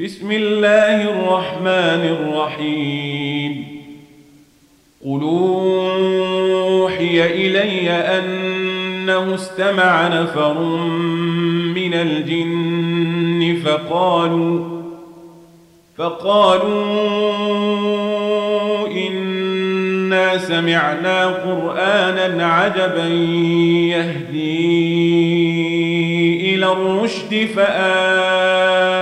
بسم الله الرحمن الرحيم. قل أوحي إلي أنه استمع نفر من الجن فقالوا فقالوا إنا سمعنا قرآنا عجبا يهدي إلى الرشد فآمنا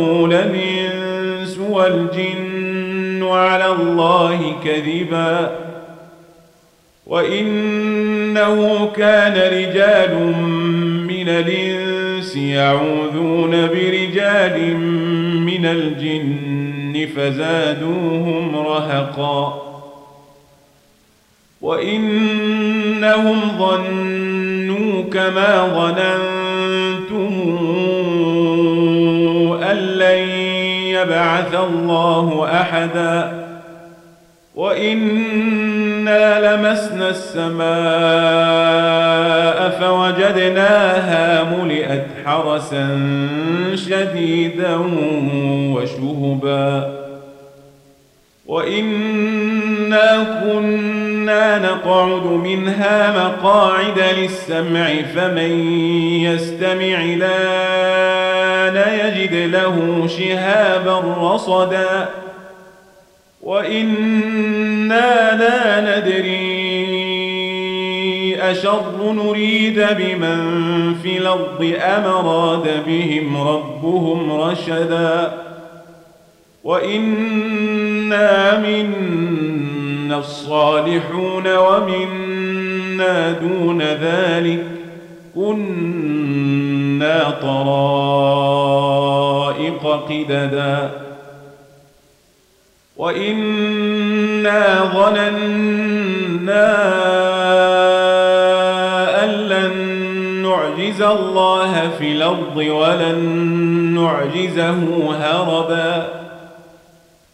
لن تقول الإنس والجن على الله كذبا وإنه كان رجال من الإنس يعوذون برجال من الجن فزادوهم رهقا وإنهم ظنوا كما ظننتم يبعث الله أحدا وإنا لمسنا السماء فوجدناها ملئت حرسا شديدا وشهبا وإنا كنا نقعد منها مقاعد للسمع فمن يستمع لآن يجد له شهابا رصدا. وإنا لا ندري أشر نريد بمن في الأرض أم بهم ربهم رشدا. وإنا منا الصالحون ومنا دون ذلك كنا طرائق قددا وإنا ظننا أن لن نعجز الله في الأرض ولن نعجزه هربا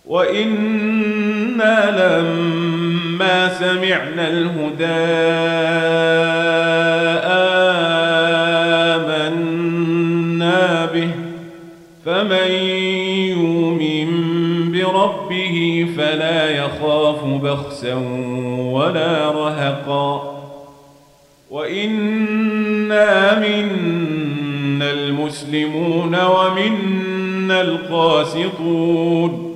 وإنا لما سمعنا الهدى آمنا به فمن يؤمن بربه فلا يخاف بخسا ولا رهقا وإنا منا المسلمون ومنا القاسطون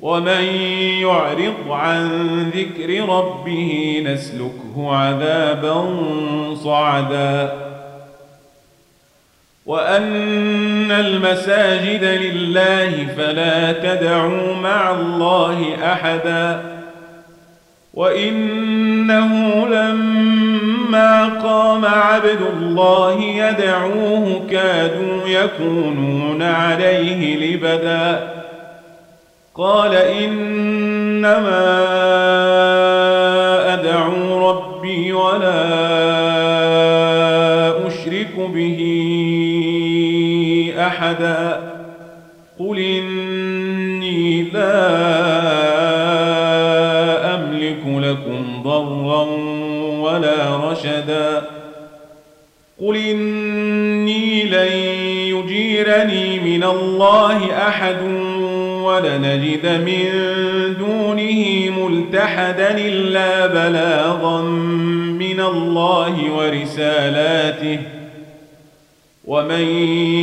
ومن يعرض عن ذكر ربه نسلكه عذابا صعدا. وأن المساجد لله فلا تدعوا مع الله أحدا. وإنه لما قام عبد الله يدعوه كادوا يكونون عليه لبدا. قال إنما أدعو ربي ولا أشرك به أحدا قل إني لا أملك لكم ضرا ولا رشدا قل إني لن يجيرني من الله أحد ولنجد من دونه ملتحدا إلا بلاغا من الله ورسالاته ومن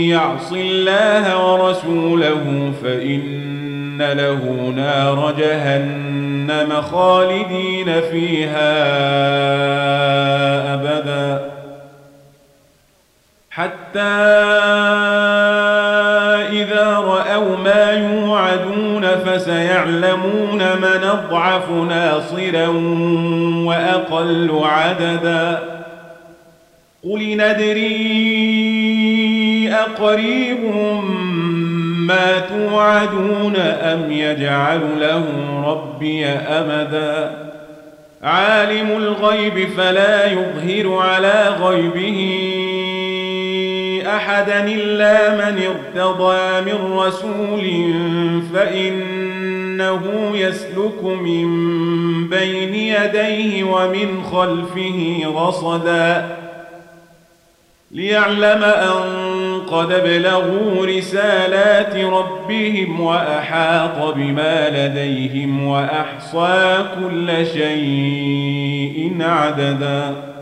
يعص الله ورسوله فإن له نار جهنم خالدين فيها أبدا حتى فسيعلمون من أضعف ناصرا وأقل عددا. قل ندري أقريب ما توعدون أم يجعل له ربي أمدا. عالم الغيب فلا يظهر على غيبه أحدا إلا من ارتضى من رسول فإنه يسلك من بين يديه ومن خلفه رصدا ليعلم أن قد ابلغوا رسالات ربهم وأحاط بما لديهم وأحصى كل شيء عددا